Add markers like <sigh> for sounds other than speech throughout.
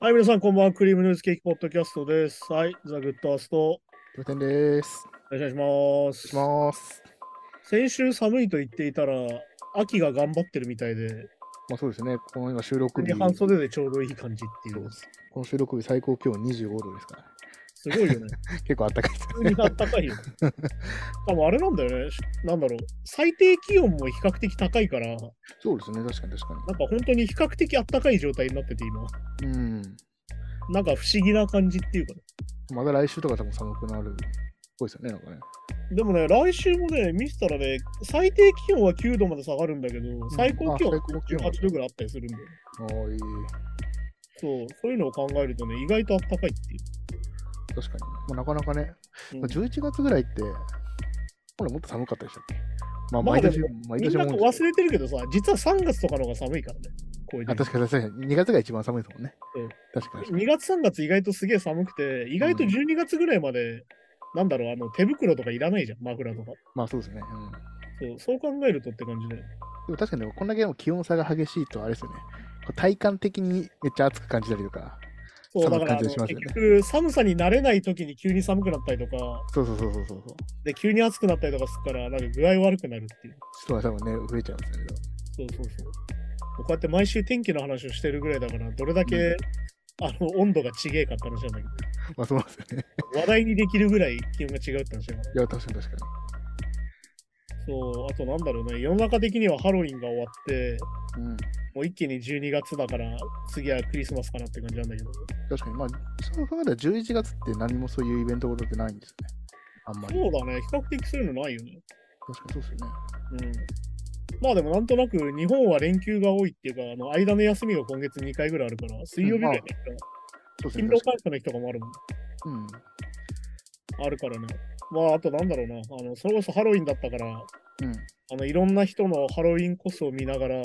はい、皆さん、こんばんは。クリームノイズケーキポッドキャストです。はい、ザ・グッドアースト、おプテンです。願いします。します。先週寒いと言っていたら、秋が頑張ってるみたいで、まあそうですね。この今収録日、半袖でちょうどいい感じっていう。この収録日最高気温25度ですから、ね、すごいよね。<laughs> 結構暖かいです普通に暖かいよ。<laughs> 多分あれなんだよね。しなんだろう。最低気温も比較的高いから、なんかそうですね。確かに確か本当に比較的暖かい状態になってて、今。に。うん。なんか不思議な感じっていうかね。まだ来週とか多分寒くなるっぽいですよね。なんかね。でもね、来週もね、見せたらね、最低気温は9度まで下がるんだけど、最高気温はあ最高気温18度ぐらいあったりするんだよ。ああ、いい。そう、そういうのを考えるとね、意外と暖かいっていう。確かに。まあ、なかなかね、うんまあ、11月ぐらいって、ほらもっと寒かったでしたっけ？まあ、まあ毎年、で毎みんな年思うんです忘れてるけどさ、実は3月とかの方が寒いからね。こういう。あ、時確かに確かに。2月が一番寒いですもんね。うん確かに確かに。2月3月意外とすげえ寒くて、意外と12月ぐらいまで、なんだろう、あの手袋とかいらないじゃん、マフラーとか。まあそうですね。うん。そうそう考えるとって感じで。でも確かにこんだけでも気温差が激しいとあれですよね。体感的にめっちゃ暑く感じたりとか。そう、だ寒からね結局、寒さに慣れない時に急に寒くなったりとか、そうそうそうそうそう。で、急に暑くなったりとかするから、なんか具合悪くなるっていう。人は多分ね、増えちゃうんですよね。そうそうそう。こうやって毎週天気の話をしてるぐらいだから、どれだけ、うんあの温度が違えかって話なんだけまあそうですよね。ど、話題にできるぐらい気温が違うって話だから。いや、確かに確かそう、あとなんだろうね、世の中的にはハロウィンが終わって、に。うん。もう一気に12月だから、次はクリスマスかなって感じなんだけど、確かに。まあ、そう考えたら11月って何もそういうイベントことってないんですよね。あんまり。そうだね、比較的そういうのないよね。確かにそうですよね。うん。まあでもなんとなく日本は連休が多いっていうか、あの間の休みが今月2回ぐらいあるから、水曜日ぐらいうですね。勤労感謝の日とかもあるもん。にうん。あるからね。まああとなんだろうな、あのそれこそハロウィンだったから、うん。あのいろんな人のハロウィンコスを見ながら。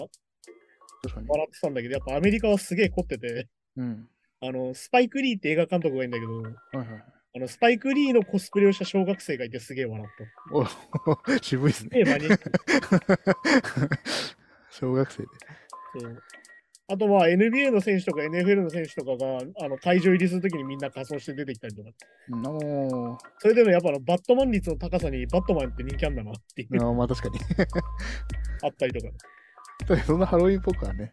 笑ってたんだけど、やっぱアメリカはすげえ凝ってて、うん。あのスパイク・リーって映画監督がいいんだけど、はいはい。あのスパイク・リーのコスプレをした小学生がいてすげえ笑った。お <laughs> 渋いですね。<laughs> 小学生で。そうあとまあ NBA の選手とか NFL の選手とかがあの会場入りするときにみんな仮装して出てきたりとか。それでもやっぱバットマン率の高さにバットマンって人気あんだなっていうあーまあ確かに。あったりとか。そんなハロウィンっぽくはね、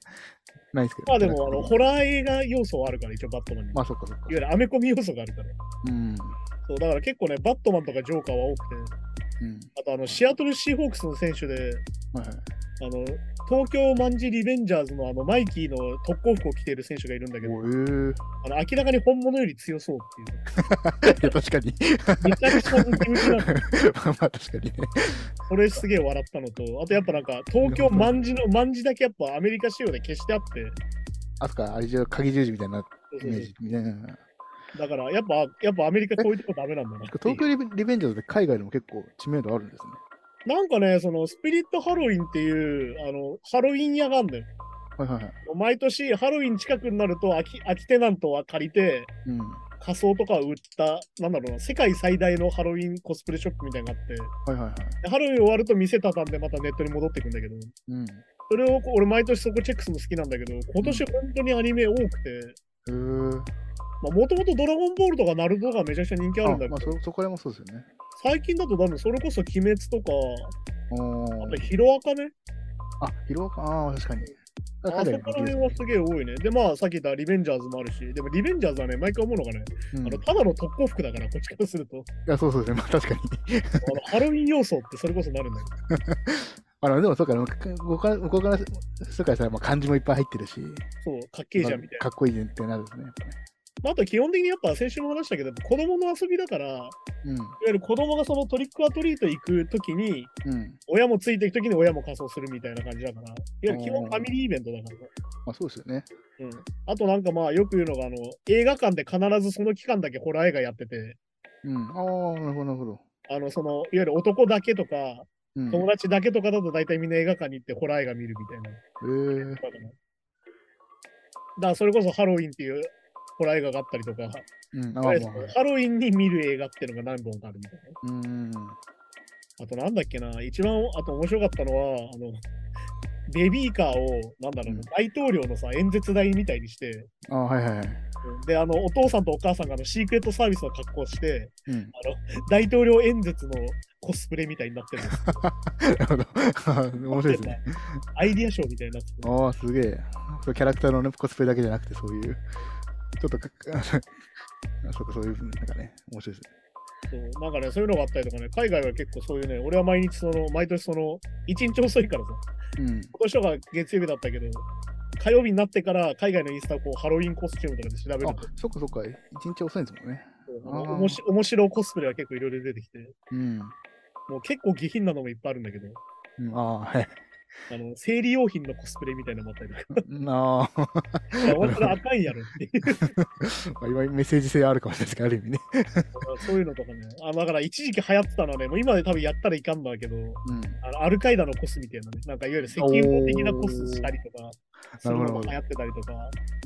ないですけど。まあでもあのホラー映画要素はあるから一応バットマンに。まあそっかそっかいわ。ゆるアメコミ要素があるから。うん。そうだから結構ね、バットマンとかジョーカーは多くて、うん。あとあのシアトルシーホークスの選手で、はいはい。あの東京マンジリベンジャーズのあのマイキーの特攻服を着ている選手がいるんだけど。あの明らかに本物より強そうっていう。いや、確かに。めちゃくちゃムキムキなの。<laughs> まあまあ確かにね。これすげえ笑ったのと、あとやっぱなんか東京マンジのマンジだけやっぱアメリカ仕様で消してあって、あそっか、あれじゃ鍵十字みたいなイメージみたいな。だからやっぱやっぱアメリカこういうとこダメなんだな。東京リベンジャーズって海外でも結構知名度あるんですね。なんかね、そのスピリットハロウィンっていうあのハロウィン屋があるんだよ。はいはいはい。毎年ハロウィン近くになると空き空きテナントは借りてうん。仮装とかを売った、なんだろうな、世界最大のハロウィンコスプレショップみたいなのがあって、はいはいはい。でハロウィン終わると店畳んでまたネットに戻っていくんだけど、うん。へそれをこう俺毎年そこチェックするの好きなんだけど、今年本当にアニメ多くて、えー。まあもともとドラゴンボールとかナルトとかめちゃくちゃ人気あるんだけど、まあそ、そこらもそうですよね。最近だと多分それこそ鬼滅とか、あとヒロアカね、あ、ヒロアカ、ああ、確かに。あそこら辺はすげえ多いね。で、まあさっき言ったリベンジャーズもあるし、でもリベンジャーズはね、毎回思うのがね、うん、いあのただの特攻服だから、こっちからすると、や、そうそうですね。まあ確かに。あのハロウィン要素ってそれこそなるんだよ。<laughs> あの、でもそうか、向こうから、向こうから、そうかさ、まあ漢字もいっぱい入ってるし、そう、かっけえじゃんみたいな。かっこいいねってなるんですね。やっぱねまあ、あと基本的にやっぱ先週も話したけど、子供の遊びだから、いわうん。ゆる子供がそのトリックアトリート行くときに、うん。親もついていくときに親も仮装するみたいな感じだから、いわゆる基本ファミリーイベントだから。まあそうですよね。うん、あとなんかまあよく言うのがあの映画館で必ずその期間だけホラー映画やっててうん。ああ、なるほど、なるほど。あのそのいわゆる男だけとかうん。友達だけとかだと大体みんな映画館に行ってホラー映画見るみたいな。えー、だからそれこそハロウィンっていうホラー映画があったりとか、うん。ハロウィンに見る映画っていうのが何本かあるみたいな。うん。あとなんだっけな、一番あと面白かったのは、あの、ベビーカーを、なんだろうな、うん大統領のさ、演説台みたいにして、あはいはいはい。で、あの、お父さんとお母さんがあのシークレットサービスの格好をして、うん。あの、大統領演説のコスプレみたいになってるんです。<laughs> なるほど。<laughs> 面白いですね。アイディアショーみたいになってて。ああ、すげえ。キャラクターのね、コスプレだけじゃなくて、そういう、ちょっとか、あそうか、<laughs> そういう、なんかね、面白いですね。そうなんかね、そういうのがあったりとかね、海外は結構そういうね、俺は毎日その、毎年その、一日遅いからさ、うん。今年とか月曜日だったけど、火曜日になってから海外のインスタをこうハロウィンコスチュームとかで調べるあと、、そっかそっか、一日遅いんですもんね。おもし面白コスプレは結構いろいろ出てきて、うん。もう結構下品なのもいっぱいあるんだけど、うん、ああ、はい。あの生理用品のコスプレみたいなのもあったりとか、う <laughs> んあ本当にあかんやろっていう、<laughs> まあ今メッセージ性あるかもしれないですけど、ある意味ね。そういうのとかね、あだから一時期流行ってたのはね、もう今で多分やったらいかんだけど、うん。あのアルカイダのコスみたいなね、なんかいわゆる石油王的なコスしたりとか、するのが流行ってたりとか、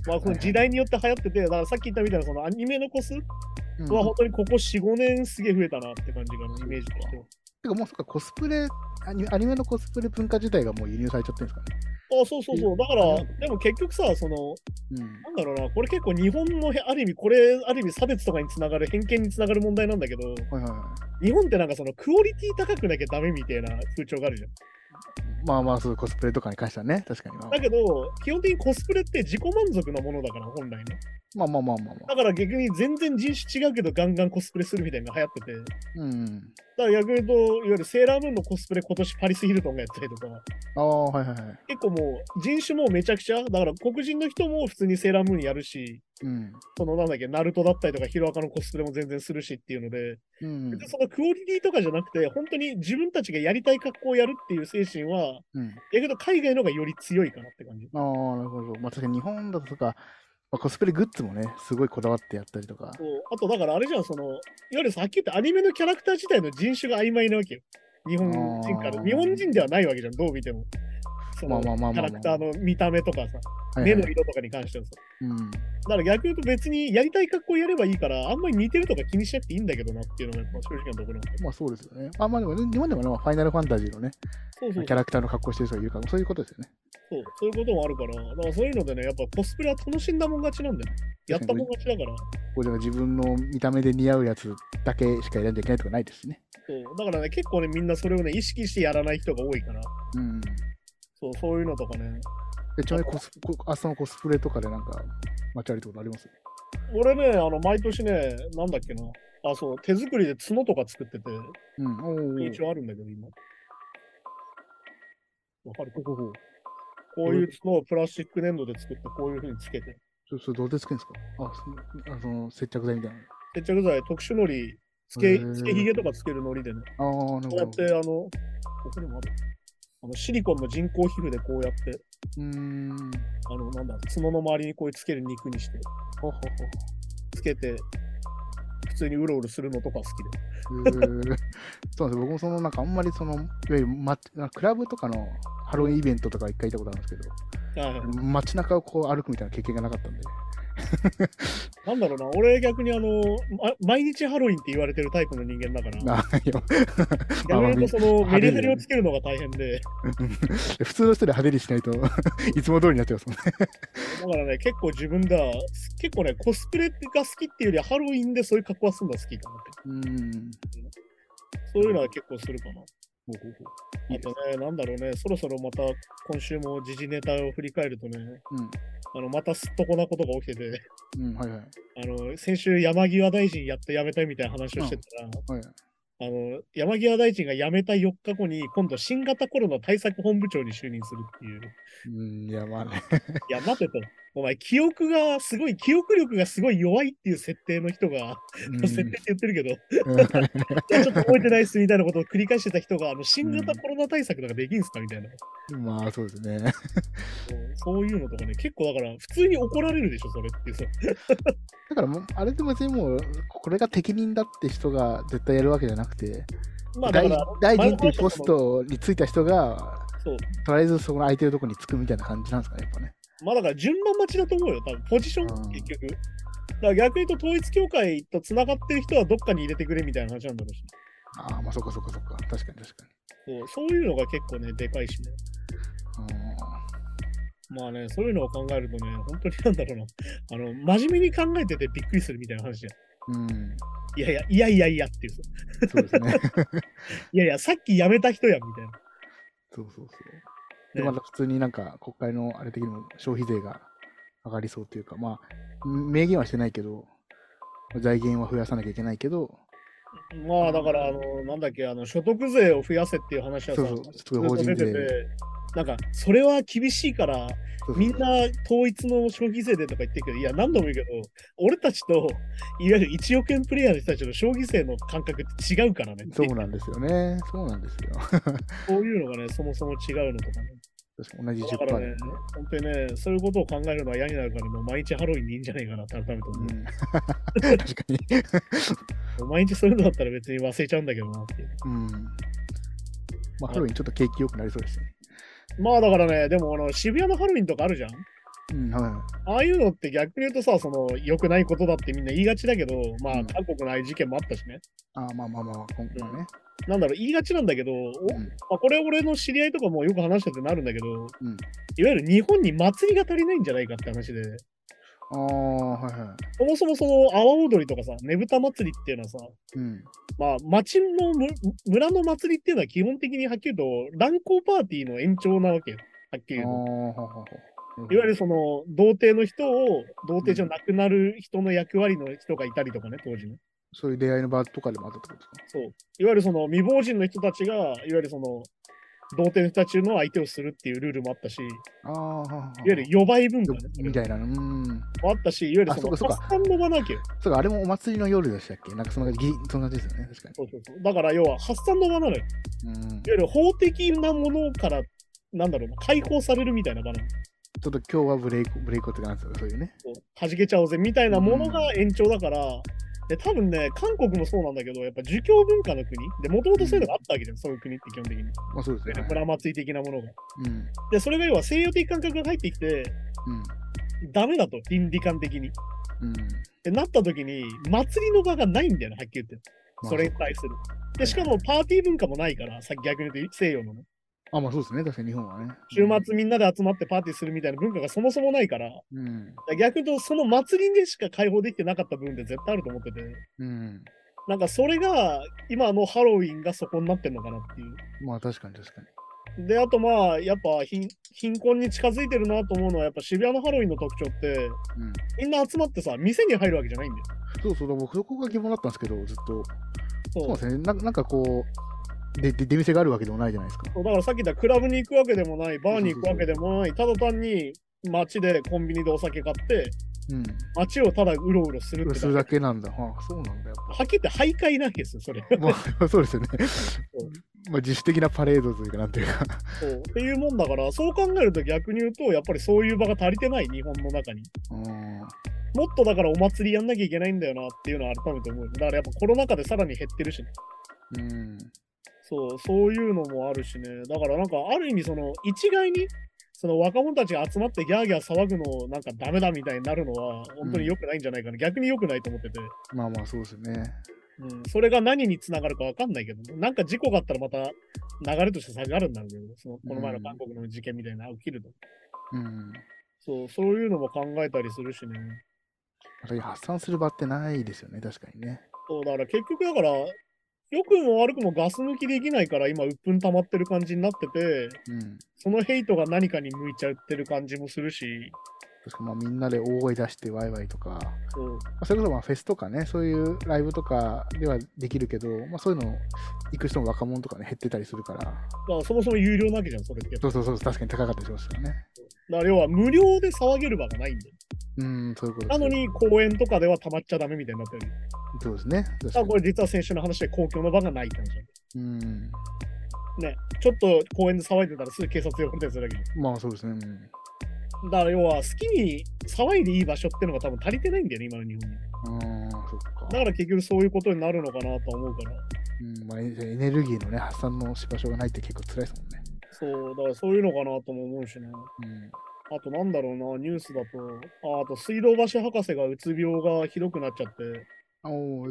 まあ、この時代によって流行ってて、だからさっき言ったみたいなそのアニメのコスうん。は本当にここ4、5年すげえ増えたなって感じが、イメージとしては。てかもうそっか、コスプレアニ、アニメのコスプレ文化自体がもう輸入されちゃってるんですかね。あそうそうそう。だから、でも結局さ、その、うん。なんだろうな、これ結構日本のへある意味、これ、ある意味差別とかにつながる、偏見につながる問題なんだけど、はいはいはい。日本ってなんかそのクオリティ高くなきゃダメみたいな風潮があるじゃん。まあまあ、そうコスプレとかに関してはね、確かに。まあだけど、基本的にコスプレって自己満足なものだから、本来ね。まあまあまあまあまあ。だから逆に全然人種違うけど、ガンガンコスプレするみたいなのが流行ってて。うん。だから逆に言うと、いわゆるセーラームーンのコスプレ今年パリス・ヒルトンがやったりとか、ああ、はいはいはい。結構もう人種もめちゃくちゃ、だから黒人の人も普通にセーラームーンやるし、うん。そのなんだっけ、ナルトだったりとかヒロアカのコスプレも全然するしっていうので、うん別にそのクオリティとかじゃなくて、本当に自分たちがやりたい格好をやるっていう精神は、うん。やけど海外の方がより強いかなって感じ。ああ、なるほど。まあ確かに日本だとか、まあ、コスプレグッズもね、すごいこだわってやったりとか。そうあとだからあれじゃん、その、いわゆるさっき言ったアニメのキャラクター自体の人種が曖昧なわけよ。日本人から。日本人ではないわけじゃん、どう見ても。そのまあまあまあまあまあキャラクターの見た目とかさ、目の色とかに関してはさ。うん。だから逆に言うと別にやりたい格好やればいいから、あんまり似てるとか気にしなくていいんだけどなっていうのが正直なところまあそうですよね。あまあでもね、日本でもファイナルファンタジーのね、そうそうキャラクターの格好してる人がいるから、そういうことですよね。そう、そういうこともあるから、だからそういうのでね、やっぱコスプレは楽しんだもん勝ちなんだよ。やったもん勝ちだから。こうじゃ自分の見た目で似合うやつだけしか選んじゃいけないとかないですしね。そうだからね、結構ね、みんなそれをね、意識してやらない人が多いから、うん。そう、そういうのとかね。えちなみにコス、こあそのコスプレとかでなんか、街歩いたことあります？俺ね、あの、毎年ね、なんだっけな。あ、そう、手作りで角とか作ってて、うん。一応あるんだけど、今。わかるか？ほうほうこういう角をプラスチック粘土で作って、こういう風につけて。そそれどうやってつけるんですか？あそのあその接着剤みたいなの。接着剤、特殊のり、つけ、つけひげとかつけるのりでね。ああ、なるこうやって、ほど。あの、ここにもある。あの、シリコンの人工皮膚でこうやって、うーん。あの、なんだ、角の周りにこういうつける肉にして、つけて、普通にうろうろするのとか好きで。<laughs> そうなんです僕もそのなんかあんまりその、いわゆる、ま、クラブとかのハロウィンイベントとか一回行ったことあるんですけど、街中をこう歩くみたいな経験がなかったんで。<laughs> なんだろうな、俺逆にあの、ま毎日ハロウィンって言われてるタイプの人間だから、<laughs> や <laughs> 逆に言うとそのまあメリハリをつけるのが大変で、普通の人で派手にしないといつも通りになっちゃいますもんね。だからね、結構自分では、結構ね、コスプレが好きっていうよりはハロウィンでそういう格好はするのが好きかなって。うーん。そういうのは結構するかな。あとね、なんだろうね、そろそろまた今週も時事ネタを振り返るとね、あのまたすっとこなことが起きてて、うん。うん、はいはい。あの先週山際大臣やっと辞めたいみたいな話をしてたら、はい、あの山際大臣が辞めた4日後に今度新型コロナ対策本部長に就任するっていう。うん、いや、まあね。いや、待てと。お前、記憶がすごい、記憶力がすごい弱いっていう設定の人が、うん設定って言ってるけど、<laughs> ちょっと覚えてないっすみたいなことを繰り返してた人が、あの新型コロナ対策とかできんすかみたいな。まあ、そうですね。そうそういうのとかね、結構だから、普通に怒られるでしょ、それってさ。<laughs> だからもう、あれでも別にもう、これが適任だって人が絶対やるわけじゃなくて、大まあだから、大臣っていうポストについた人が。とりあえずそこの空いてるところにつくみたいな感じなんですかね、やっぱね。まあだから順番待ちだと思うよ、多分ポジショうんン、結局。だから逆に言うと、統一教会と繋がってる人はどっかに入れてくれみたいな話なんだろうし。ああ、まあそっかそっかそっか。確かに確かに。そうそういうのが結構ね、でかいしね。あまあね、そういうのを考えるとね、本当になんだろうな、あの、真面目に考えててびっくりするみたいな話じゃん。うん。いやいや、いやいやいやっていうさ。そうですね。<laughs> いやいや、さっき辞めた人やんみたいな。そうそうそう。で、ね。また普通になんか国会のあれ的にも消費税が上がりそうというか、まあ、明言はしてないけど、財源は増やさなきゃいけないけど、まあだから、あの、なんだっけ、あの、所得税を増やせっていう話はさ、そうそう法人税。てて、なんか、それは厳しいから、みんな統一の消費税でとか言ってるけど、いや、何度も言うけど、俺たちと、いわゆる1億円プレイヤーの人たちの消費税の感覚って違うからね。そうなんですよね。そうなんですよ。<laughs> そういうのがね、そもそも違うのとかね。同じ10%だからね本当にね、そういうことを考えるのは嫌になるから、もう毎日ハロウィンでいいんじゃないかなって改めて思う。うん、確かに。<laughs> 毎日そういうのだったら別に忘れちゃうんだけどなっていう。うん。まあ、ハロウィンちょっと景気良くなりそうですね。まあだからね、でもあの渋谷のハロウィンとかあるじゃんうん、はい。ああいうのって逆に言うとさ、その良くないことだってみんな言いがちだけど、まあうん韓国のああいう事件もあったしね。あーまあまあまあ、今後はね。なんだろう、言いがちなんだけど、おうん。まあ、これ俺の知り合いとかもよく話しててなるんだけど、うん。いわゆる日本に祭りが足りないんじゃないかって話で、ああ、はいはい。そもそもその阿波踊りとかさ、ねぶた祭りっていうのはさ、うん。まあ町のむ村の祭りっていうのは基本的にはっきり言うと乱交パーティーの延長なわけよ。はっきり言うと。いわゆるその童貞の人を童貞じゃなくなる人の役割の人がいたりとかね、当時ね。そういう出会いの場とかでもあったってことですか？そう。いわゆるその未亡人の人たちが、いわゆるその童貞の人たちの相手をするっていうルールもあったし、いわああ、ははは。ゆる予売文化ね。みたいなの。うん。もあったし、いわゆるそのあそうかそうか発散の場なわけよ。そうか、あれもお祭りの夜でしたっけ？なんかそんな感じ、ぎそんな感じですよね。確かに。そうそうそう。だから要は発散の場なのよ。いわうん。ゆる法的なものから、なんだろうな、解放されるみたいな場なの。ちょっと今日はブレイク、ブレイクってなんですよ、そういうね。そう弾けちゃおうぜみたいなものが延長だから、で多分ね、韓国もそうなんだけど、やっぱ儒教文化の国で、もともとそういうのがあったわけじゃん、そういう国って基本的に。まあそうですね。はい村祭り的なものが。うん。で、それが要は西洋的感覚が入ってきて、ダメだと、倫理観的に。っうん。うん。てなった時に、祭りの場がないんだよね、はっきり言って。まあそれに対する。で、しかもパーティー文化もないから、さっき逆に言うと西洋のね。あ、まあそうですね。確かに日本はね。週末みんなで集まってパーティーするみたいな文化がそもそもないから、うん。逆に言うとその祭りでしか解放できてなかった部分って絶対あると思ってて、うん。なんかそれが今のハロウィンがそこになってんのかなっていう。まあ確かに確かに。で、あとまあ、やっぱ貧貧困に近づいてるなと思うのは、やっぱ渋谷のハロウィンの特徴って、うん。みんな集まってさ、店に入るわけじゃないんだよ。そうそう、僕そこが疑問だったんですけど、ずっと。そうですね。ななんかこう、でで出店があるわけでもないじゃないですか。だからさっき言ったクラブに行くわけでもない、バーに行くわけでもない、ただ単に街でコンビニでお酒買って、うん。街をただうろうろするってするだだけなんだ。ああ、そうなんだよ。はっきり言って徘徊なわけですよ、それ。<laughs> まあ、そうですよね。まあ自主的なパレードというか、なんていうか。そうっていうもんだから、そう考えると逆に言うと、やっぱりそういう場が足りてない、日本の中に。うん。もっとだからお祭りやんなきゃいけないんだよなっていうのは改めて思う。だからやっぱコロナ禍でさらに減ってるしね。うん。そう、そういうのもあるしね。だからなんかある意味その一概にその若者たちが集まってギャーギャー騒ぐのなんかダメだみたいになるのは本当に良くないんじゃないかな。逆に良くないと思ってて。まあまあ、そうですね。うん、それが何につながるかわかんないけど、ね、なんか事故があったらまた流れとして下がるんだろうけど、そのこの前の韓国の事件みたいな起きると。うん。そう、そういうのも考えたりするしね。発散する場ってないですよね、確かにね。そう、だから結局だから、良くも悪くもガス抜きできないから今、鬱憤溜まってる感じになってて、うん。そのヘイトが何かに向いちゃってる感じもするし、まあみんなで大声出してワイワイとか、う、あ、それこそまあフェスとかね、そういうライブとかではできるけど、まあそういうの行く人も若者とかね、減ってたりするから、だからそもそも有料なわけじゃん、それって。そうそうそう、確かに高かったりしますよね。だから要は無料で騒げる場がないんだよ。うん、そういうことなのに公園とかでは溜まっちゃダメみたいになってる。そうですね。確かにあこれ実は先週の話で公共の場がないって話なんだうん。ね、ちょっと公園で騒いでたらすぐ警察呼ばれたりするわけじまあそうですね。うんゃんだから要は好きに騒いでいい場所っていうのが多分足りてないんだよね、今の日本に。ああ、そっか。だから結局そういうことになるのかなと思うから。うんまあ、エエネルギーのね、発散のし場所がないって結構辛いですもんね。そう、だからそういうのかなとも思うしね。うん。あとなんだろうな、ニュースだと、ああと水道橋博士がうつ病がひどくなっちゃって、あの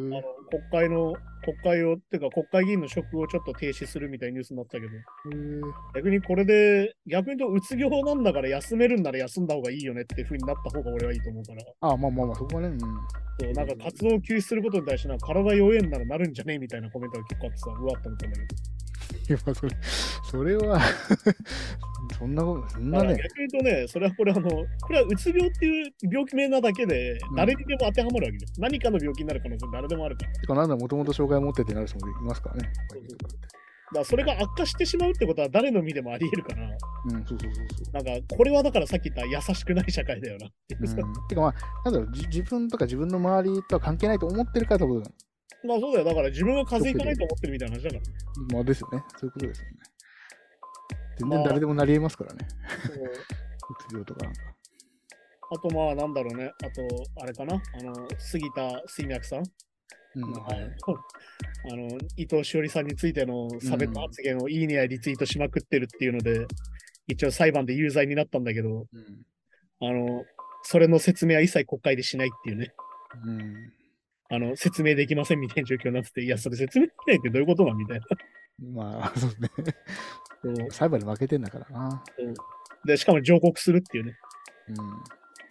国会の、国会を、っていうか国会議員の職をちょっと停止するみたいなニュースになってたけど、えー逆にこれで、逆に言うと、うつ病なんだから休めるんなら休んだ方がいいよねっていう風になった方が俺はいいと思うから、あまあまあまあ、そこはね、うん。そうなんか活動を休止することに対してな体弱えんならなるんじゃねえみたいなコメントが結構あってさ、うわって思ったんだけど。いや、まあそれ、それは <laughs> そんなこと、そんなね、逆に言うとね、それはこれあの、これはうつ病っていう病気名なだけでう、ん誰にでも当てはまるわけです。何かの病気になる可能性誰でもあるから。てか、なんだ、もともと障害を持ってってなる人もいますからね。そうそうらそれが悪化してしまうってことは誰の身でもあり得るから、うん、そうそうそうそう。なんか、これはだからさっき言った優しくない社会だよなっていうさ。うん、てかまあ、なんだろう、じ自分とか自分の周りとは関係ないと思ってるから多分、まあそうだよ。だから自分が風邪ひかないと思ってるみたいな話だから。まあですよね。そういうことですよね。全まあ然誰でもなり得ますからね。そう <laughs> うつ病とかなんか。あとまあなんだろうね。あと、あれかな。あの、杉田水脈さん。うん、まあはい。あの伊藤詩織さんについての差別発言をいいねやリツイートしまくってるっていうので、一応裁判で有罪になったんだけど、うん。あの、それの説明は一切国会でしないっていうね、うん。あの、説明できませんみたいな状況になってて、いや、それ説明できないってどういうことなんみたいな。まあ、そうね。そう裁判で負けてんだからな。で、しかも上告するっていうね。うん。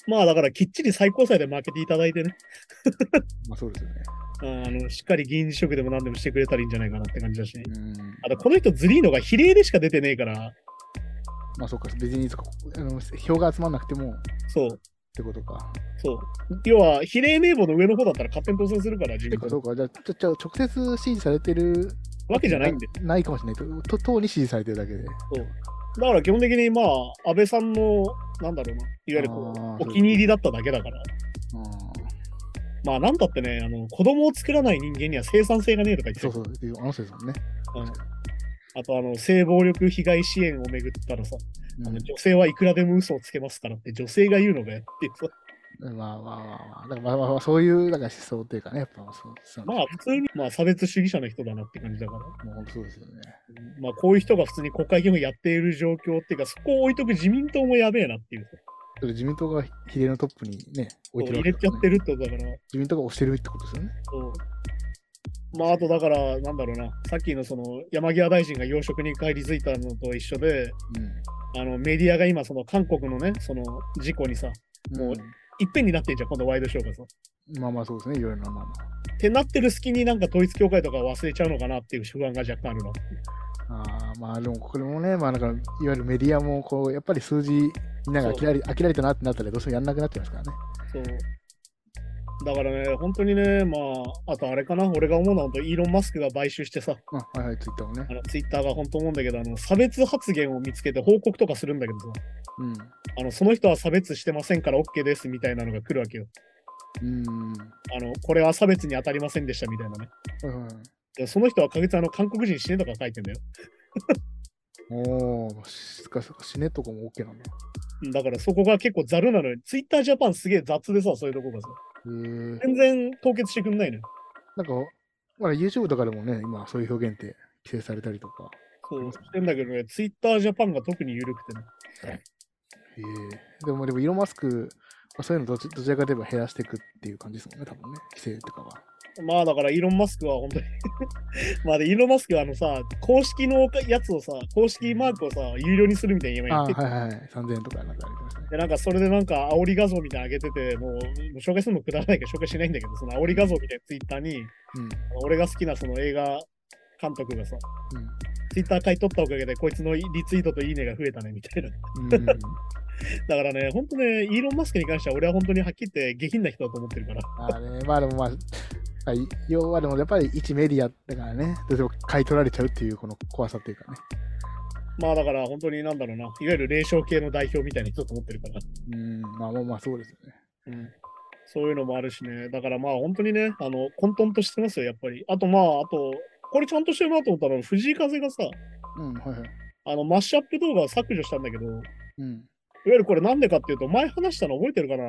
まあだからきっちり最高裁で負けていただいてね、<laughs> まあそうですよね。あの、しっかり議員辞職でも何でもしてくれたらいいんじゃないかなって感じだし。うん。あと、この人ずりーのが比例でしか出てねえから、まあそうか、別にあの票が集まんなくてもっそう、てことか。そう。要は、比例名簿の上の方だったら勝手に当選するから、自民党そうか、じゃあ、ちょ直接支持されてるわけじゃないんで。ないかもしれないけど、と党に支持されてるだけで。そう。だから基本的に、まあ、安倍さんの、なんだろうな、いわゆるこう、お気に入りだっただけだから。あまあ、なんだってね、あの、子供を作らない人間には生産性がねえとか言ってたそうそう、あの人ですもんね。うんあと、あの、性暴力被害支援をめぐったらさ、うん。あの女性はいくらでも嘘をつけますからって女性が言うのがやってさ。まあまあまあまあ、まあ。まあまあそういうなんか思想っていうかね、やっぱそうそう。まあ普通にまあ差別主義者の人だなって感じだから、もう本当そうですよね。まあこういう人が普通に国会議員をやっている状況っていうか、そこを置いとく自民党もやべえなっていう自民党が比例のトップにね、置いてるわけ入れちゃってるってことだから、自民党が押してるってことですよね。そうまああとだから、なんだろうな、さっきのその山際大臣が養殖に返り咲いたのと一緒で、あのメディアが今その韓国のね、その事故にさ、うん。もういっぺんになってんじゃん、今度ワイドショーがさ。うんまあまあそうですね、いろいろな、まあまってなってる隙になんか統一教会とか忘れちゃうのかなっていう不安が若干あるな。あ。まあでもこれもね、まあなんか、いわゆるメディアもこう、やっぱり数字見ながら飽きられ飽きられたなってなったらどうしてもやんなくなっちゃいますからね。そう。だからね、本当にね、まあ、あとあれかな、俺が思うのはイーロン・マスクが買収してさ、あはいはい、ツイッターもねあ。のツイッターが本当思うんだけど、あの差別発言を見つけて報告とかするんだけどさ、うん。あのその人は差別してませんから OK ですみたいなのが来るわけよ。うん。あのこれは差別に当たりませんでしたみたいなね。はいはその人は確実にあの韓国人死ねとか書いてんだよ。おー、しかし死ねとかも OK なんだ。だからそこが結構ざるなのよ。ツイッタージャパンすげえ雑でさ、そういうとこがさ。全然凍結してくんないのよ。なんか、まあ、YouTube とかでもね、今そういう表現って規制されたりとか。そう、してんだけどね、ツイッタージャパンが特に緩くてね。へえ。でも、でも、イーロン・マスク、まあ、そういうのどちどちらかといえば減らしていくっていう感じですもんね、多分ね。規制とかは。まあだからイーロン・マスクは本当に <laughs> まあでイーロン・マスクはあのさ、公式のやつをさ、公式マークをさ、有料にするみたいな今やあってて、はいはいはい。3000円とかなんかありましたね。でなんかそれでなんか煽り画像みたいなの上げてて、もうもう紹介するのくだらないから紹介しないんだけど、その煽り画像みたいなツイッターに、うん。俺が好きなその映画監督がさ、うん。ツイッター買い取ったおかげでこいつのリツイートといいねが増えたねみたいな。うん、<laughs> だからね、本当ね、イーロン・マスクに関しては俺は本当にはっきり言って下品な人だと思ってるから。まあね、まあでもまあ、まあ要はでもやっぱり一メディアだからね、どうしても買い取られちゃうっていうこの怖さっていうかね。まあだから本当になんだろうな、いわゆる霊障系の代表みたいな人だと思ってるから。うん、まあまあまあそうですよね。うんそういうのもあるしね。だからまあ本当にね、あの、混沌としてますよ、やっぱり。あとまあ、あと、これちゃんとしてるなと思ったら、藤井風がさ、うん、はいはい。あの、マッシュアップ動画を削除したんだけど、いわうん。ゆるこれなんでかっていうと、前話したの覚えてるかな？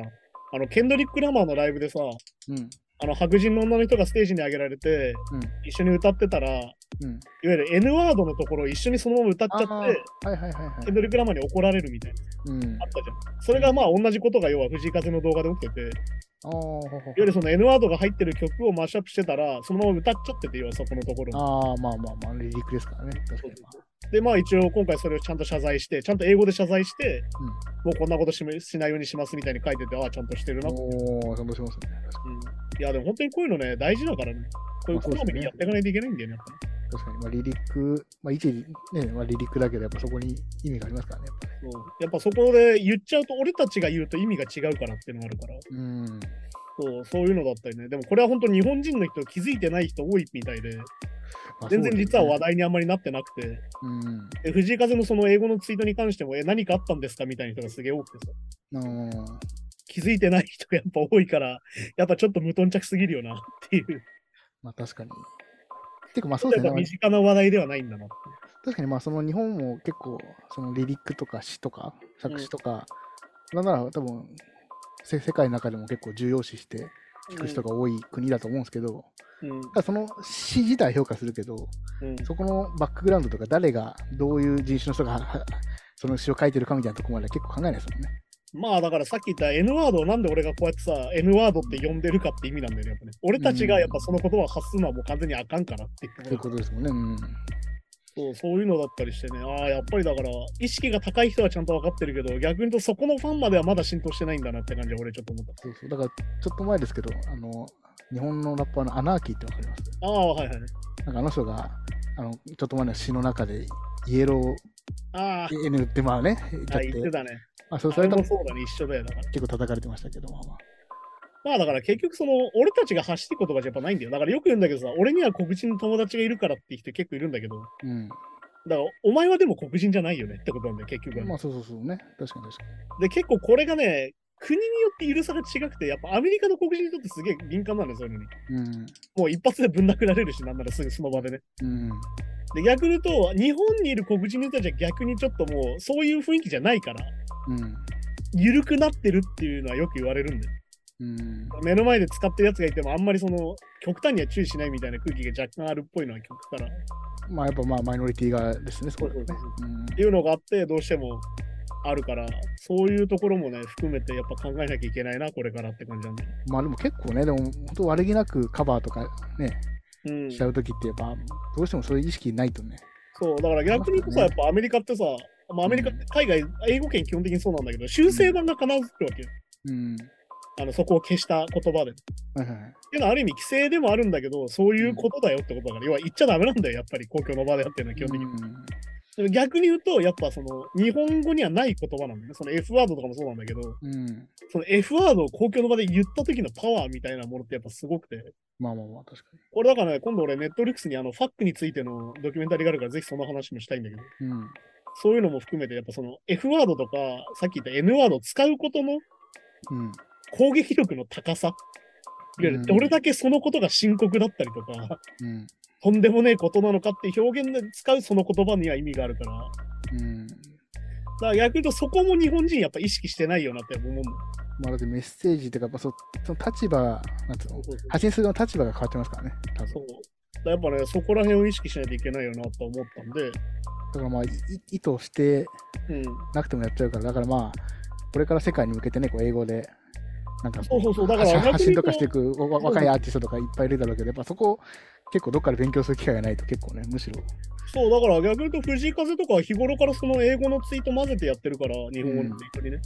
あの、ケンドリック・ラマーのライブでさ、うん。あの白人の女の人がステージに上げられて、うん一緒に歌ってたら、いわうん。ゆる N ワードのところを一緒にそのまま歌っちゃって、はいはいはいはいケン。ドリック・ラマーに怒られるみたいな、うん。あったじゃん。それがまあ同じことが要は藤井風の動画で起きてて、いわあーほほほゆるその N ワードが入ってる曲をマッシュアップしてたら、そのまま歌っちゃってて、要はそこのところ。ああ、まあまあまあ、リリックですからね。確かに。で、まあ一応今回それをちゃんと謝罪して、ちゃんと英語で謝罪して、うんもうこんなことしめしないようにしますみたいに書いてて、ああ、ちゃんとしてるな。おお、ちゃんとしますね。確かうんいや、でも本当にこういうのね、大事だからね。こういうこまめにやっていかないといけないんだよね、やっぱねに。確かに。まあ、リリック、まあ、一時、ね、まあ、リリックだけど、やっぱそこに意味がありますからね。やっぱねそうやっぱそこで言っちゃうと、俺たちが言うと意味が違うからっていうのがあるから、うん。そうそういうのだったりね。でもこれは本当日本人の人気づいてない人多いみたいで、まあ全然実は話題にあんまりなってなくて、ですねうん。で藤井風のその英語のツイートに関しても、え、何かあったんですかみたいな人がすげえ多くてさ、うん気づいてない人がやっぱ多いから、やっぱちょっと無頓着すぎるよなっていう。まあ確かに。てかまあそうですね。身近な話題ではないんだなって。確かにまあその日本も結構そのリリックとか詩とか作詞とか、なんなら多分せ世界の中でも結構重要視して聞く人が多い国だと思うんですけど、うんその詩自体評価するけど、うんそこのバックグラウンドとか誰がどういう人種の人がは <laughs> その詩を書いてるかみたいなところまで結構考えないですもんね。まあだからさっき言った N ワードをなんで俺がこうやってさ、N ワードって呼んでるかって意味なんだよね、やっぱね。俺たちがやっぱその言葉を発すのはもう完全にあかんからっていうことですもんね。うん。そうそういうのだったりしてね、ああ、やっぱりだから、意識が高い人はちゃんと分かってるけど、逆に言うとそこのファンまではまだ浸透してないんだなって感じは俺ちょっと思っそうそう。だからちょっと前ですけど、あの、日本のラッパーのアナーキーってわかります？た。ああ、はいはい。なんかあの人が、あの、ちょっと前の詩の中で、イエローあ N ってまあね、言っちあ、ゃって、言ってたね。まあ、そうそれそれともそうだね、一緒だよ。だから。結構叩かれてましたけど、まあまあ。まあだから結局その、俺たちが発してる言葉じゃやっぱないんだよ。だからよく言うんだけどさ、俺には黒人の友達がいるからって人結構いるんだけど、うん。だからお前はでも黒人じゃないよねってことなんだよ、結局はね、まあそうそうそうね。確かに確かで、結構これがね、国によって許さが違くて、やっぱアメリカの黒人にとってすげえ敏感なのよ、そういうのに。に。もう一発でぶん殴られるし、なんならすぐその場でね。うん。うん。で、逆に言うと、日本にいる黒人の人たちは逆にちょっともう、そういう雰囲気じゃないから、うん。緩くなってるっていうのはよく言われるんだよ。うん。目の前で使ってるやつがいても、あんまりその、極端には注意しないみたいな空気が若干あるっぽいのは曲から。っまあやっぱまあマイノリティがですね、そこでね。うんていうのがあって、どうしてもあるから、そういうところもね、含めてやっぱ考えなきゃいけないな、これからって感じなんだよ。まあでも結構ね、でも本当悪気なくカバーとかね、うん。しちゃうときってやっぱ、どうしてもそういう意識ないとね。そう、だから逆に言うとさ、やっぱアメリカってさ、まあ、アメリカって海外、英語圏基本的にそうなんだけど、修正版が必ず来るわけよ。うん。あのそこを消した言葉で。っはいはいはい。ていうのはある意味規制でもあるんだけど、そういうことだよってことだから、要は言っちゃダメなんだよ、やっぱり公共の場であっていうのは基本的に。うんでも逆に言うと、やっぱその日本語にはない言葉なんだよね。その F ワードとかもそうなんだけど、うん。その F ワードを公共の場で言った時のパワーみたいなものってやっぱすごくて。まあまあまあ、確かこれだからね、今度俺ネットリックスにあのファックについてのドキュメンタリーがあるから、ぜひその話もしたいんだけど、に。うん。そういうのも含めて、やっぱその F ワードとか、さっき言った N ワードを使うことのうん。攻撃力の高さ。いわゆるうんどれだけそのことが深刻だったりとか、うん。とんでもねえことなのかって表現で使うその言葉には意味があるから、だかうん。ら逆に言うとそこも日本人やっぱ意識してないよなって思うんだよ。まあだってメッセージっていうか、やっぱそその立場、なんつうの、発信するの立場が変わってますからね、多分。そうやっぱね、そこら辺を意識しないといけないよなと思ったんで、だからまあ、い意図してうん。なくてもやっちゃうから、だからまあ、これから世界に向けてね、こう英語で、なんかこそうそうそうだから発信とかしていく若いアーティストとかいっぱいいるだろうけど、やっぱそこ、結構どっかで勉強する機会がないと結構ね、むしろ。そう、だから逆に言うと藤井風とかは日頃からその英語のツイート混ぜてやってるから、日本語のツイートにね。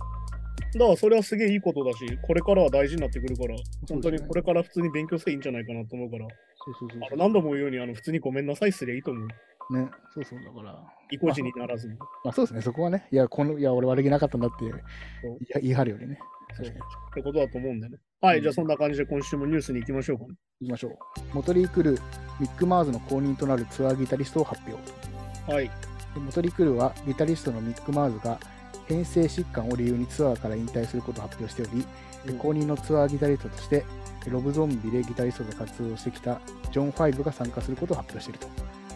だからそれはすげえいいことだし、これからは大事になってくるから、本当にこれから普通に勉強していいんじゃないかなと思うから、そうそうそうあの何度も言うようにあの普通にごめんなさいすりゃいいと思う。ね、そうそう、だから、意固地にならずに。まあそうですね、そこはね、いや、このいや俺悪気なかったんだって言い言い張るよりね。そう。ってことだと思うんでね。はい、うんじゃあそんな感じで今週もニュースに行きましょうかね。行きましょう。モトリークル、ミック・マーズの後任となるツアーギタリストを発表。はい。でモトリークルはギタリストのミック・マーズが変性疾患を理由にツアーから引退することを発表しており、で後任のツアーギタリストとして、ロブゾンビでギタリストで活動してきたジョン・ファイブが参加することを発表している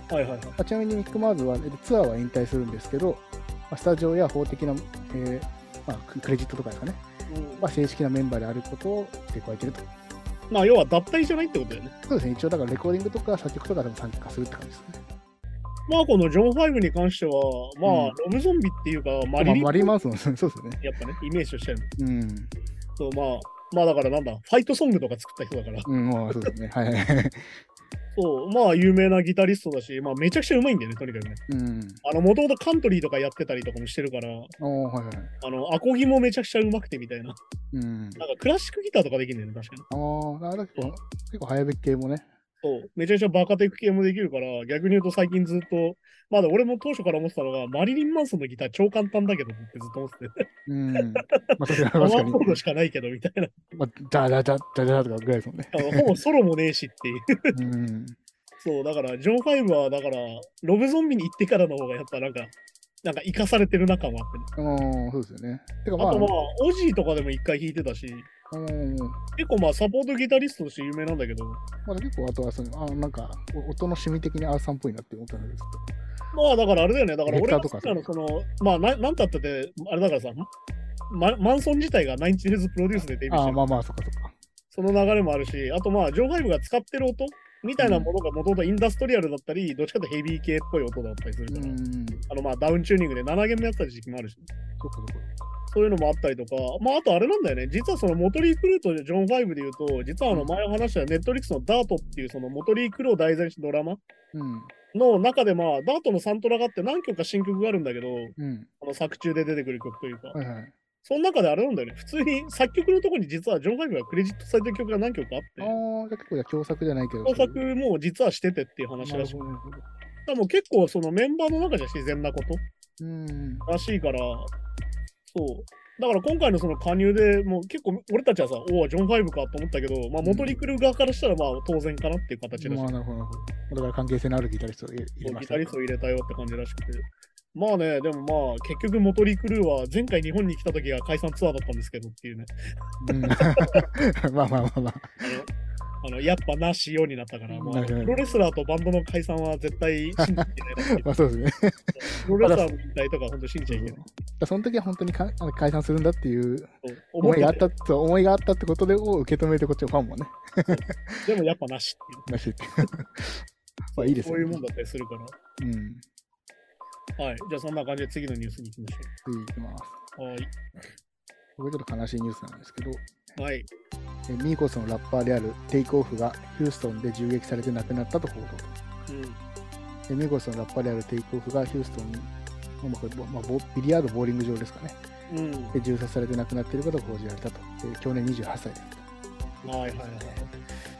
と。はいはいはい。まあちなみにミック・マーズはえツアーは引退するんですけど、まあスタジオや法的な、えーまあ、ククレジットとかですかね、うんまあ、正式なメンバーであることを付け加えていると。まあ要は脱退じゃないってことだよね。そうですね、一応だからレコーディングとか作曲とかでも参加するって感じですね。まあこのジョン・ファイブに関しては、まあ、うんロブゾンビっていうか、マまあ、リリン、マリー・マンソン、そうですよね。やっぱね、イメージとしてはねうん。そう、まあ、まあだからなんだ、ファイトソングとか作った人だから、うん、まあそうですね。はい。そう、まあ有名なギタリストだし、まあめちゃくちゃうまいんだよね、とにかくね。うん。あの、もともとカントリーとかやってたりとかもしてるから、はいはい。あの、アコギもめちゃくちゃうまくてみたいな。うん。なんかクラシックギターとかできるんだよね、確かに。ああ、結構、結構早べ系もね。そう、めちゃくちゃバカテク系もできるから、逆に言うと最近ずっと、まだ俺も当初から思ってたのが、マリリン・マンソンのギター超簡単だけどってずっと思ってて、うん。<laughs> まあ確かに、パワーコ。ードしかないけどみたいな。まあ、ダダダダダとかぐらいですもんね。ほぼソロもねえしっていう。うん。そう、だから、ジョン・ファイブは、だから、ロブゾンビに行ってからの方がやっぱなんか、なんか生かされてる中もあってね。ああ、そうですよね。てかまあ、あとまあ、オジーとかでも一回弾いてたし、うん結構まあ、サポートギタリストとして有名なんだけど、まあ、結構あとはその、あなんか、お音の趣味的にアーサンっぽいなって思ったんですまあだからあれだよね、だから俺が好きなの、その、まあな、なんたってて、あれだからさ、ま、マンソン自体がナインチネルズプロデュースでデけど。ああ、ビューしてるまあまあ、そっかそっか。その流れもあるし、あとまあ、ジョン・ファイブが使ってる音みたいなものがもともとインダストリアルだったり、どっちかというとヘビー系っぽい音だったりするから、うん。あのまあダウンチューニングで7弦もやってた時期もあるし、そっかそういうのもあったりとか、まああとあれなんだよね、実はそのモトリー・クルーとジョン・ファイブで言うと、実はあの前話したネットリックスのダートっていうそのモトリー・クルーを題材にしたドラマうん。の中でまあ、ダートのサントラがあって何曲か新曲があるんだけど、うん。あの作中で出てくる曲というか、はいはい。その中であれなんだよね、普通に作曲のとこに実はジョン・ファイブがクレジットされてる曲が何曲かあって、ああ、結構じゃあ共作じゃないけど。工作も実はしててっていう話ならしい。るほどなるほど。だからもう結構そのメンバーの中じゃ自然なことうん。らしいから、そう。だから今回のその加入でもう結構俺たちはさ、おお、ジョン・ファイブかと思ったけど、まあ元リクル側からしたらまあ当然かなっていう形らしい。まあ、なるほど。だから関係性のあるギタリストを入れ入れました。ギタリストを入れたよって感じらしくて。まあね、でもまあ結局元リクルーは前回日本に来た時が解散ツアーだったんですけどっていうね。うん <laughs> まあまあまあまあ。あの、やっぱなしようになったから、まあ、プロレスラーとバンドの解散は絶対信じていない <laughs> まあそうですね。プロレスラーの引退とか本当信じちゃいけない。だその時は本当にか解散するんだっていう思いがあったと思いがあったってことでを受け止めてこっちのファンもね、でもやっぱなしっていう。<laughs> なしっていう。まあいいですよね。そういうもんだったりするから。うん。はい。じゃあそんな感じで次のニュースに行きまし次いきます。ょう。はい。これちょっと悲しいニュースなんですけど、はい。えミーコスのラッパーであるテイクオフがヒューストンで銃撃されて亡くなったと報道。うん。えミーコスのラッパーであるテイクオフがヒューストン、まあこれまあ、ボビリヤード、ボーリング場ですかね。うん。で銃殺されて亡くなっていることが報じられたと。で去年28歳ですと。はいはいはい。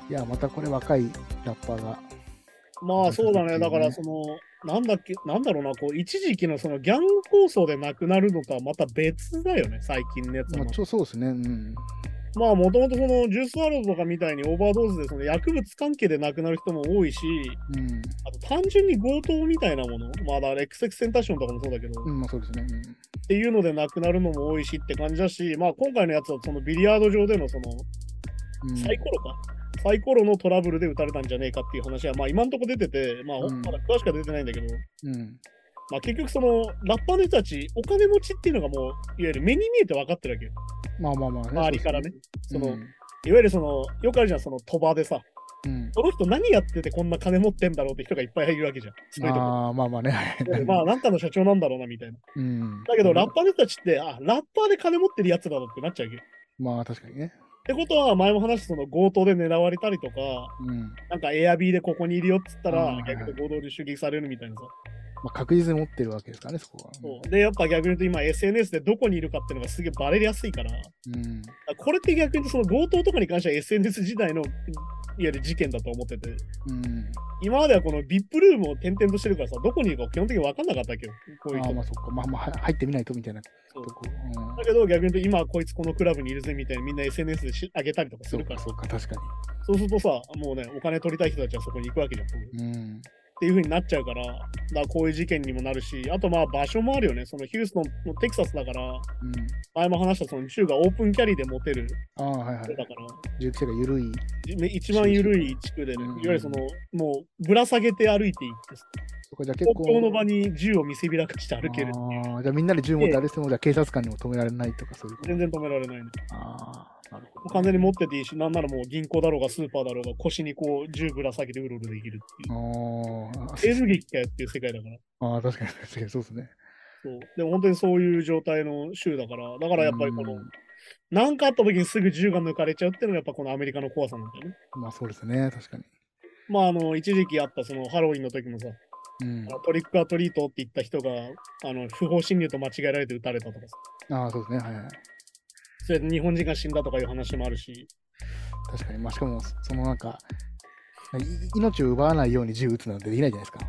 いや、またこれ若いラッパーが。まあそうだね。だからその、なんだっけ、なんだろうな、こう、一時期のそのギャング構想で亡くなるのとはまた別だよね、最近のやつはまあ、。ちょそうですね。うん。まあもともとそのジュースワールドとかみたいにオーバードーズでその薬物関係で亡くなる人も多いし、うん。あと単純に強盗みたいなもの、まあだからエクセンタションとかもそうだけど、うん、まあそうですね。っていうので亡くなるのも多いしって感じだし、まあ今回のやつはそのビリヤード場でのそのうん。うんサイコロか、サイコロのトラブルで撃たれたんじゃねえかっていう話は、まあ今んとこ出てて、まあうんまだ詳しくは出てないんだけど、うん。まあ結局そのラッパーの人たち、お金持ちっていうのがもう、いわゆる目に見えて分かってるわけよ。まあまあまあ、ね。周りからね。その、うんいわゆるその、よくあるじゃん、その賭場でさ、うん。この人何やっててこんな金持ってんだろうって人がいっぱいいるわけじゃん。そういうとこああ、まあまあね。まあ、なんかの社長なんだろうなみたいな。うん。だけど、ラッパーの人たちって、あ、ラッパーで金持ってるやつだろうってなっちゃうわけど。まあ確かにね。ってことは、前も話したその強盗で狙われたりとか、うん。なんかエアビーでここにいるよっつったらうん、逆に合同で襲撃されるみたいなさ。まあ確実に持ってるわけですからね、そこは。そうで、やっぱ逆に言うと今 SNS でどこにいるかっていうのがすげえバレやすいから、うん。らこれって逆にその強盗とかに関しては SNS 時代のいわゆる事件だと思ってて、うん。今まではこの VIP ルームを転々としてるからさ、どこにいるか基本的に分かんなかったわけよ。こういう人ああ、まあそっか。まあまあは入ってみないとみたいなそう。うんだけど逆に言うと今はこいつこのクラブにいるぜみたいにみんな SNS でし上げたりとかするから、そうか、そうか、確かそうするとさ、もうね、お金取りたい人たちはそこに行くわけじゃん。うん。ていう風になっちゃうから、だからこういう事件にもなるし、あとまあ場所もあるよね。そのヒューストンのテキサスだから、うん。前も話したその銃がオープンキャリーで持てるああ、はいはい。だから、銃規制が緩い。ね一番緩い地区でね、うんいわゆるその、もうぶら下げて歩いていって、そこじゃあ結構。の場に銃を見せびらかして歩ける。ああ、じゃあみんなで銃持って歩いても、じゃあ警察官にも止められないとかそういうこと？全然止められないね。ああ、なるほど。完全に持ってていいし、なんならもう銀行だろうがスーパーだろうが腰にこう銃ぶら下げてうろうろできるっていう。ああ、映像劇かよっていう世界だから。ああ、確かに、確かにそうですね。そう。でも本当にそういう状態の州だから、だからやっぱりこのうん、なんかあった時にすぐ銃が抜かれちゃうっていうのがやっぱこのアメリカの怖さなんだよね。まあそうですね、確かに。まああの、一時期あったそのハロウィンの時もさ、うんトリックアトリートって言った人が、あの、不法侵入と間違えられて撃たれたとかさ、ああ、そうですね、はいはい。それで日本人が死んだとかいう話もあるし、確かに。まあしかも、そのなんか、い命を奪わないように銃撃つなんてできないじゃないですか。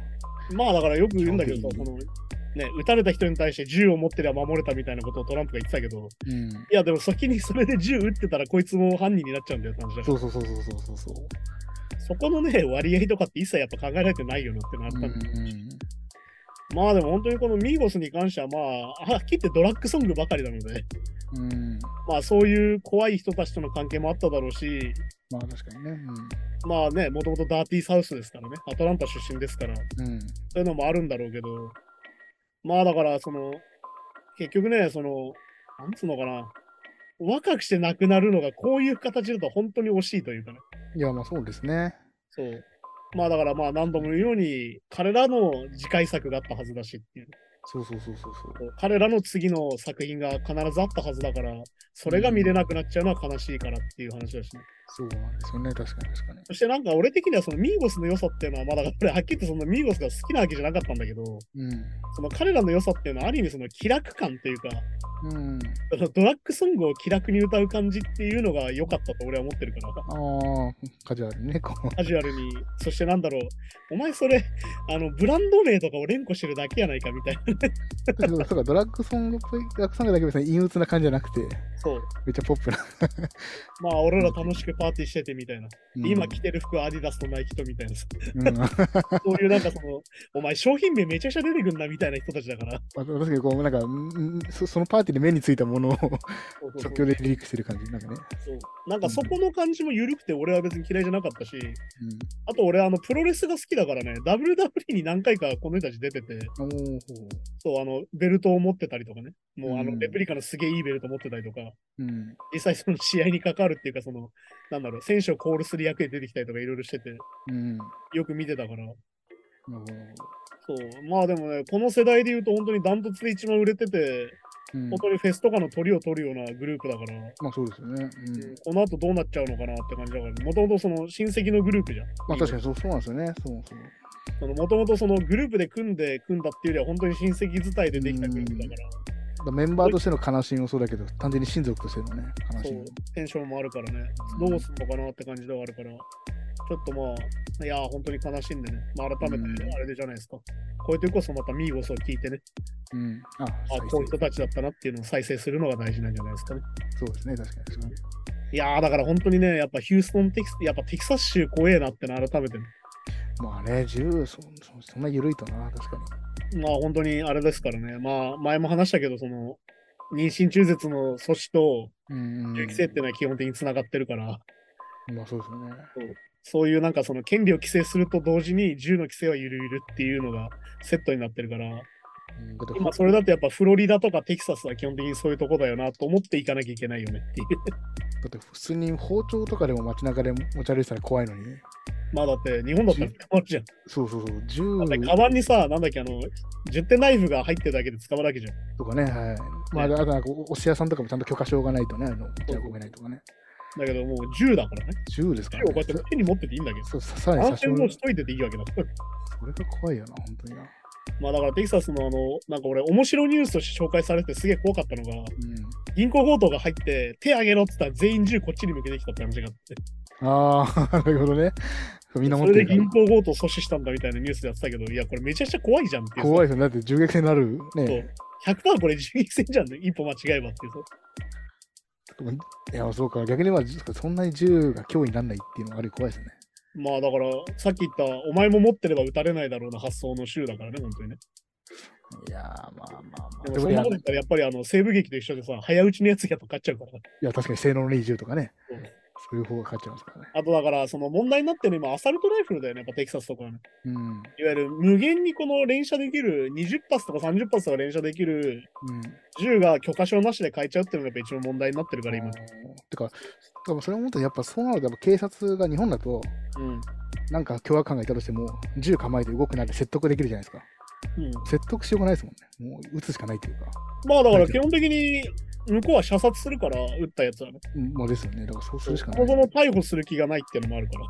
まあだからよく言うんだけどさ、の、ね、撃たれた人に対して銃を持ってりゃ守れたみたいなことをトランプが言ってたけど、うん。いやでも先にそれで銃撃ってたらこいつも犯人になっちゃうんだよって話だそうそうそうそうそうそうそこのね、割合とかって一切やっぱ考えられてないよねってなったんだようんまあでも本当にこのミーゴスに関してはまあ、はっきり言ってドラッグソングばかりなので、うん。うん。まあそういう怖い人たちとの関係もあっただろうし、まあ確かにね。まあね、もともとダーティーサウスですからね、アトランタ出身ですから、うん。うん。そういうのもあるんだろうけど、まあだからその、結局ね、その、なんつうのかな、若くして亡くなるのがこういう形だと本当に惜しいというかね。いや、まあそうですね。そう。まあだからまあ何度も言うように、彼らの次回作があったはずだしっていう。そうそうそうそうそう。彼らの次の作品が必ずあったはずだから、それが見れなくなっちゃうのは悲しいからっていう話だしね。そうなんですよね。確かに確かに。そしてなんか俺的にはそのミーゴスの良さっていうのは、まあだから俺はっきり言ってそのミーゴスが好きなわけじゃなかったんだけど、うん。その彼らの良さっていうのはある意味その気楽感というか、うん。そのドラッグソングを気楽に歌う感じっていうのが良かったと俺は思ってるから、ああ、カジュアルにね。こうカジュアルに。そしてなんだろう、お前それ、あの、ブランド名とかを連呼してるだけやないかみたいな。そうか、ドラッグソングドラッグソングだけ別に陰鬱な感じじゃなくて、そう。めっちゃポップな。<laughs> まあ俺ら楽しくパーティーしててみたいな。うん。今着てる服はアディダスとナイキとみたいな。そういうなんかその、お前商品名めちゃくちゃ出てくんなみたいな人たちだから。まあ確かにこう、なんか、うんそそのパーティーで目についたものを即興でリリークしてる感じ、なんかね。そう。なんかそこの感じも緩くて俺は別に嫌いじゃなかったし、うん。あと俺あのプロレスが好きだからね、WWE に何回かこの人たち出てて、そうあのベルトを持ってたりとかね、もうあうんのレプリカのすげえいいベルト持ってたりとか、うん。実際その試合に関わるっていうかその、なんだろう、選手をコールする役で出てきたりとかいろいろしてて、うん。よく見てたから、そう、まあでもね、この世代で言うと本当にダントツで一番売れてて、うん本当にフェスとかの鳥を取るようなグループだから、まあそうですよね。うん。この後どうなっちゃうのかなって感じだから、もともとその親戚のグループじゃん。まあ確かにそうそうなんですよね。そうそう。もともとそのグループで組んで組んだっていうよりは本当に親戚伝いでできたグループだからメンバーとしての悲しみもそうだけど、単純に親族としてのね、悲しみそう。、テンションもあるからね、どうすんのかなって感じではあるから、ちょっとまあ、いやー、本当に悲しんでね、まあ、改めてうんあれでじゃないですか。こういう時こそまたミーゴスを聞いてね、うん。あ、あ再こういう人生たちだったなっていうのを再生するのが大事なんじゃないですかね。そうですね、確かに。いやー、だから本当にね、やっぱヒューストンテキス、やっぱテキサス州怖えなっての改めてね、まあね、銃、そそそんな緩いとな、確かに。まあ本当にあれですからね、まあ前も話したけど、その、妊娠中絶の阻止とうん。銃規制っていうのは基本的につながってるから、まあそうですよね。そういうなんかその権利を規制すると同時に銃の規制はゆるゆるっていうのがセットになってるから、今それだとやっぱフロリダとかテキサスは基本的にそういうとこだよなと思っていかなきゃいけないよねっていう。だって普通に包丁とかでも街中で持ち歩いてたら怖いのに。まあだって日本だったら捕まるじゃん。そうそうそう、銃だってカバンにさ、なんだっけあの、10点ナイフが入ってるだけで捕まるわけじゃん。とかね、はい。まあ、あとなんかおお寿司屋さんとかもちゃんと許可証がないとね、あの持ち運べないとかね。だけどもう銃だからね。銃ですか銃をこらね。うやって手に持ってていいんだけど。そうささらに安写真全もしといてていいわけだから。それが怖いよな、本当にな。まあだからテキサスのあの、なんか俺面白ニュースとして紹介されてすげえ怖かったのが、うん。銀行強盗が入って手上げろって言ったら全員銃こっちに向けてきたって話があって。ああ、<laughs> なるほどね。みんな持そってるかられで銀行強盗阻止したんだみたいなニュースでやってたけど、いや、これめちゃくちゃ怖いじゃんって。怖いですよね。だって銃撃戦になるね。そう100%これ銃撃戦じゃんね。一歩間違えばっていうさ。いや、そうか。逆にまあ、そんなに銃が脅威にならないっていうのがある意味怖いですよね。まあだから、さっき言った、お前も持ってれば撃たれないだろうな発想の州だからね、本当にね。いやー、まあまあまあ。でもそんなこと言ったら、やっぱりあの西部劇と一緒でさ、早打ちのやつやっぱ勝っちゃうから。いや、確かに性能のいい銃とかね、うんそういう方が勝っちゃいますからね。あとだから、その問題になってるの今、アサルトライフルだよね、やっぱテキサスとかはね。うん。いわゆる無限にこの連射できる、20発とか30発とか連射できるうん。銃が許可証なしで買えちゃうっていうのがやっぱ一番問題になってるから、今。てか、でもそれを思ったら、やっぱそうなると、やっぱ警察が日本だと、うん。なんか凶悪犯がいたとしても、銃構えて動くなんて説得できるじゃないですか。うん、説得しようがないですもんね。もう撃つしかないというか。まあだから基本的に向こうは射殺するから、撃ったやつはね。うん、もうですよね。だからそうするしかない。そもそも逮捕する気がないっていうのもあるから。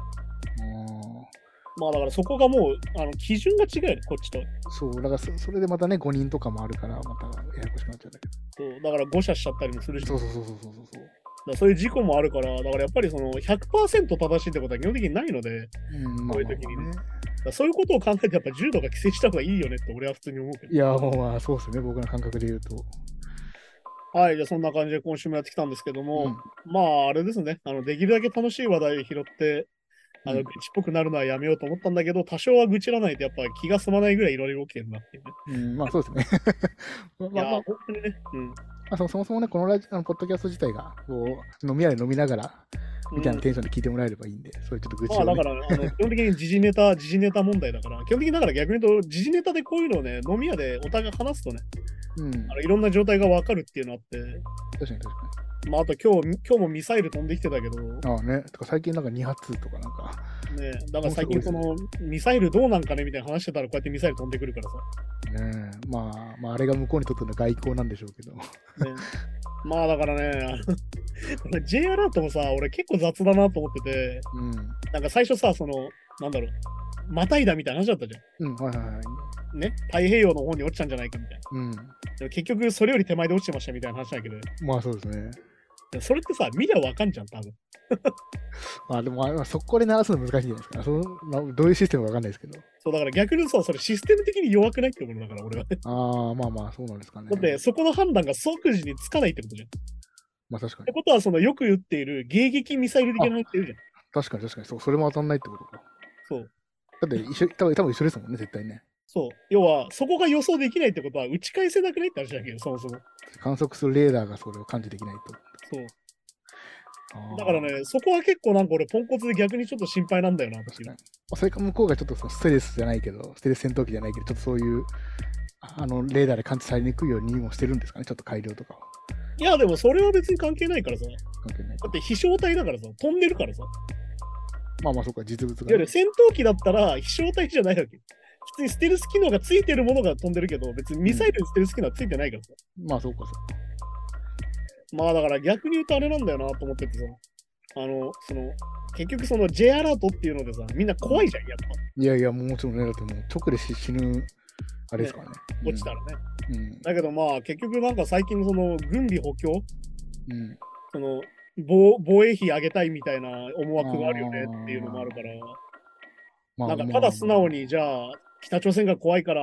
まあだからそこがもう、あの基準が違うよね、こっちと。そう、だからそそれでまたね、5人とかもあるから、またややこしくなっちゃうんだけそうだから誤射しちゃったりもするし、そうそうそうそうそうそう。らそういう事故もあるから、だからやっぱりその100%正しいってことは基本的にないので、うん、まあまあまあこういう時にねね。らそういうことを考えてやっぱ銃とか規制した方がいいよねって俺は普通に思うけど。いや、もうまあそうですね、僕の感覚で言うと。はい、じゃあそんな感じで今週もやってきたんですけども、うんまああれですね、あのできるだけ楽しい話題を拾って、あのうん愚痴っぽくなるのはやめようと思ったんだけど、多少は愚痴らないとやっぱ気が済まないぐらいいろいろ起きてるなっていうね。うん、まあそうですね。<laughs> まあまあ本当にね。うん。まあ、そもそもそもね、このラジあのポッドキャスト自体が、こう、飲み屋で飲みながら、みたいなテンションで聞いてもらえればいいんで、そういうちょっと愚痴を、ね。まあだから、あの基本的に時事ネタ、時事ネタ問題だから、基本的にだから逆に言うと、時事ネタでこういうのをね、飲み屋でお互い話すとね、うん、あのいろんな状態がわかるっていうのあって、確かに確かまああと今日、今日もミサイル飛んできてたけど。ああね、とか最近なんか2発とかなんか、だから最近そのミサイルどうなんかねみたいな話してたらこうやってミサイル飛んでくるからさ。ねえ、まあ、まあ、あれが向こうにとっての外交なんでしょうけど。ね、まあだからね、<laughs> J アラートもさ、俺結構雑だなと思ってて、うん。なんか最初さ、その、なんだろう、またいだみたいな話だったじゃうん、はいはいはい。ん。ね、太平洋の方に落ちたんじゃないかみたいな。うん。でも結局それより手前で落ちてましたみたいな話だけど、まあそうですね。それってさ、見りゃわかんじゃん、多分。<laughs> まあでも、まあ、そこで鳴らすの難しいじゃないですか。そのまあ、どういうシステムかわかんないですけど。そうだから逆にさ、それシステム的に弱くないってことだから、俺はね。ああ、まあまあ、そうなんですかね。だって、そこの判断が即時につかないってことじゃん。っまあ確かに。てことは、そのよく言っている迎撃ミサイル的な話って言うじゃん。確かに確かに。そう、それも当たんないってことか。そう。だって一緒、多分多分一緒ですもんね、絶対ね。そう。要は、そこが予想できないってことは、打ち返せなくないって話だけど、そもそも。観測するレーダーがそれを感知できないと。そう。だからね、そこは結構なんか俺、ポンコツで逆にちょっと心配なんだよなっていう確かに。。まあ、それか向こうがちょっとそのステレスじゃないけど、ステレス戦闘機じゃないけど、ちょっとそういう、あの、レーダーで感知されにくいようにもしてるんですかね、ちょっと改良とかは。いや、でもそれは別に関係ないからさ。だ関係ないかって飛翔体だからさ、飛んでるからさ。まあまあ、そうか、実物がね、いわゆる戦闘機だったら飛翔体じゃないわけ。普通にステルス機能がついてるものが飛んでるけど、別にミサイルにステルス機能はついてないからさ。まあ、そうか、そうか。まあだから逆に言うとあれなんだよなと思っててさ。あの、その、結局その J アラートっていうのでさ、みんな怖いじゃん、やっぱ。いやいや、もちろんね、だってもう直で死死ぬ、あれですからね。落ちたらね。うん。だけどまあ結局なんか最近その軍備補強、うん。その防防衛費上げたいみたいな思惑があるよねっていうのもあるから、まなんかただ素直にじゃあ北朝鮮が怖いから、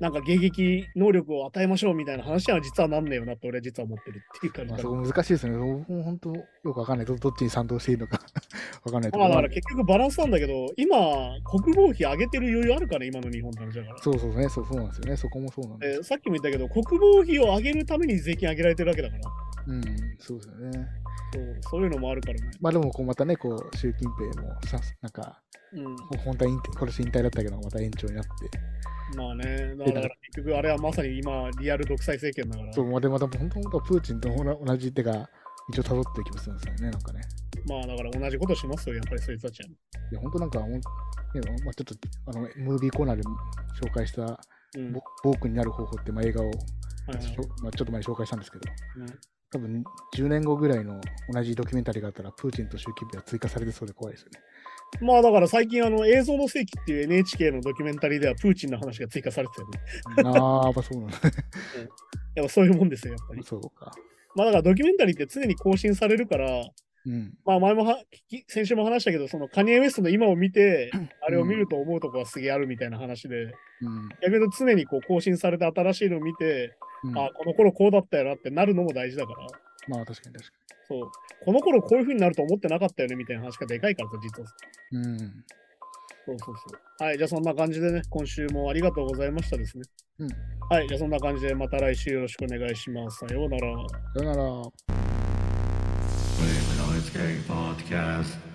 なんか迎撃能力を与えましょうみたいな話は実はなんねえよなって俺は実は思ってるっていう感じまあ、だそこ難しいですね。僕も本当よくわかんない。どどっちに賛同していいのか <laughs> わかんないまあだから結局バランスなんだけど、今、国防費上げてる余裕あるから、今の日本って話だから。そうそうね、そうそうなんですよね。そこもそうなんです。でさっきも言ったけど、国防費を上げるために税金上げられてるわけだから、うん、そうですよね。そうそういうのもあるからね。まあでも、こうまたね、こう、習近平もさ、なんか、うん、本当は今年引退だったけど、また延長になって、まあね、だから結局あれはまさに今、リアル独裁政権だから、そう、まあでまた本当本当はプーチンと同じ手が一応辿っていきまするんですよね、なんかね。まあだから同じことしますよ、やっぱりそいつたちは。いや、本当なんか、まあ、ちょっとあのムービーコーナーで紹介した、うん。ぼ暴君になる方法って、まあ、映画を、はいまあ、ちょっと前に紹介したんですけど、うん。多分10年後ぐらいの同じドキュメンタリーがあったら、プーチンと習近平は追加されてそうで怖いですよね。まあだから最近あの映像の世紀っていう NHK のドキュメンタリーではプーチンの話が追加されてたよね。ああ、やっぱそうなんだ。やっぱそういうもんですよ、やっぱり。そうか。まあだからドキュメンタリーって常に更新されるから、うん。まあ前もは先週も話したけど、そのカニエ・ウエストの今を見て、あれを見ると思うとこがすげえあるみたいな話で、うん。逆に常にこう更新されて新しいのを見て、うん、あ、この頃こうだったよなってなるのも大事だから。まあ確かに確かそう。この頃こういう風になると思ってなかったよねみたいな話がでかいからさ、実は。うん。そうそうそう。はい、じゃあそんな感じでね、今週もありがとうございましたですね。うん。はい、じゃあそんな感じでまた来週よろしくお願いします。さようなら。さよなら。Wave Noise Gang Podcast.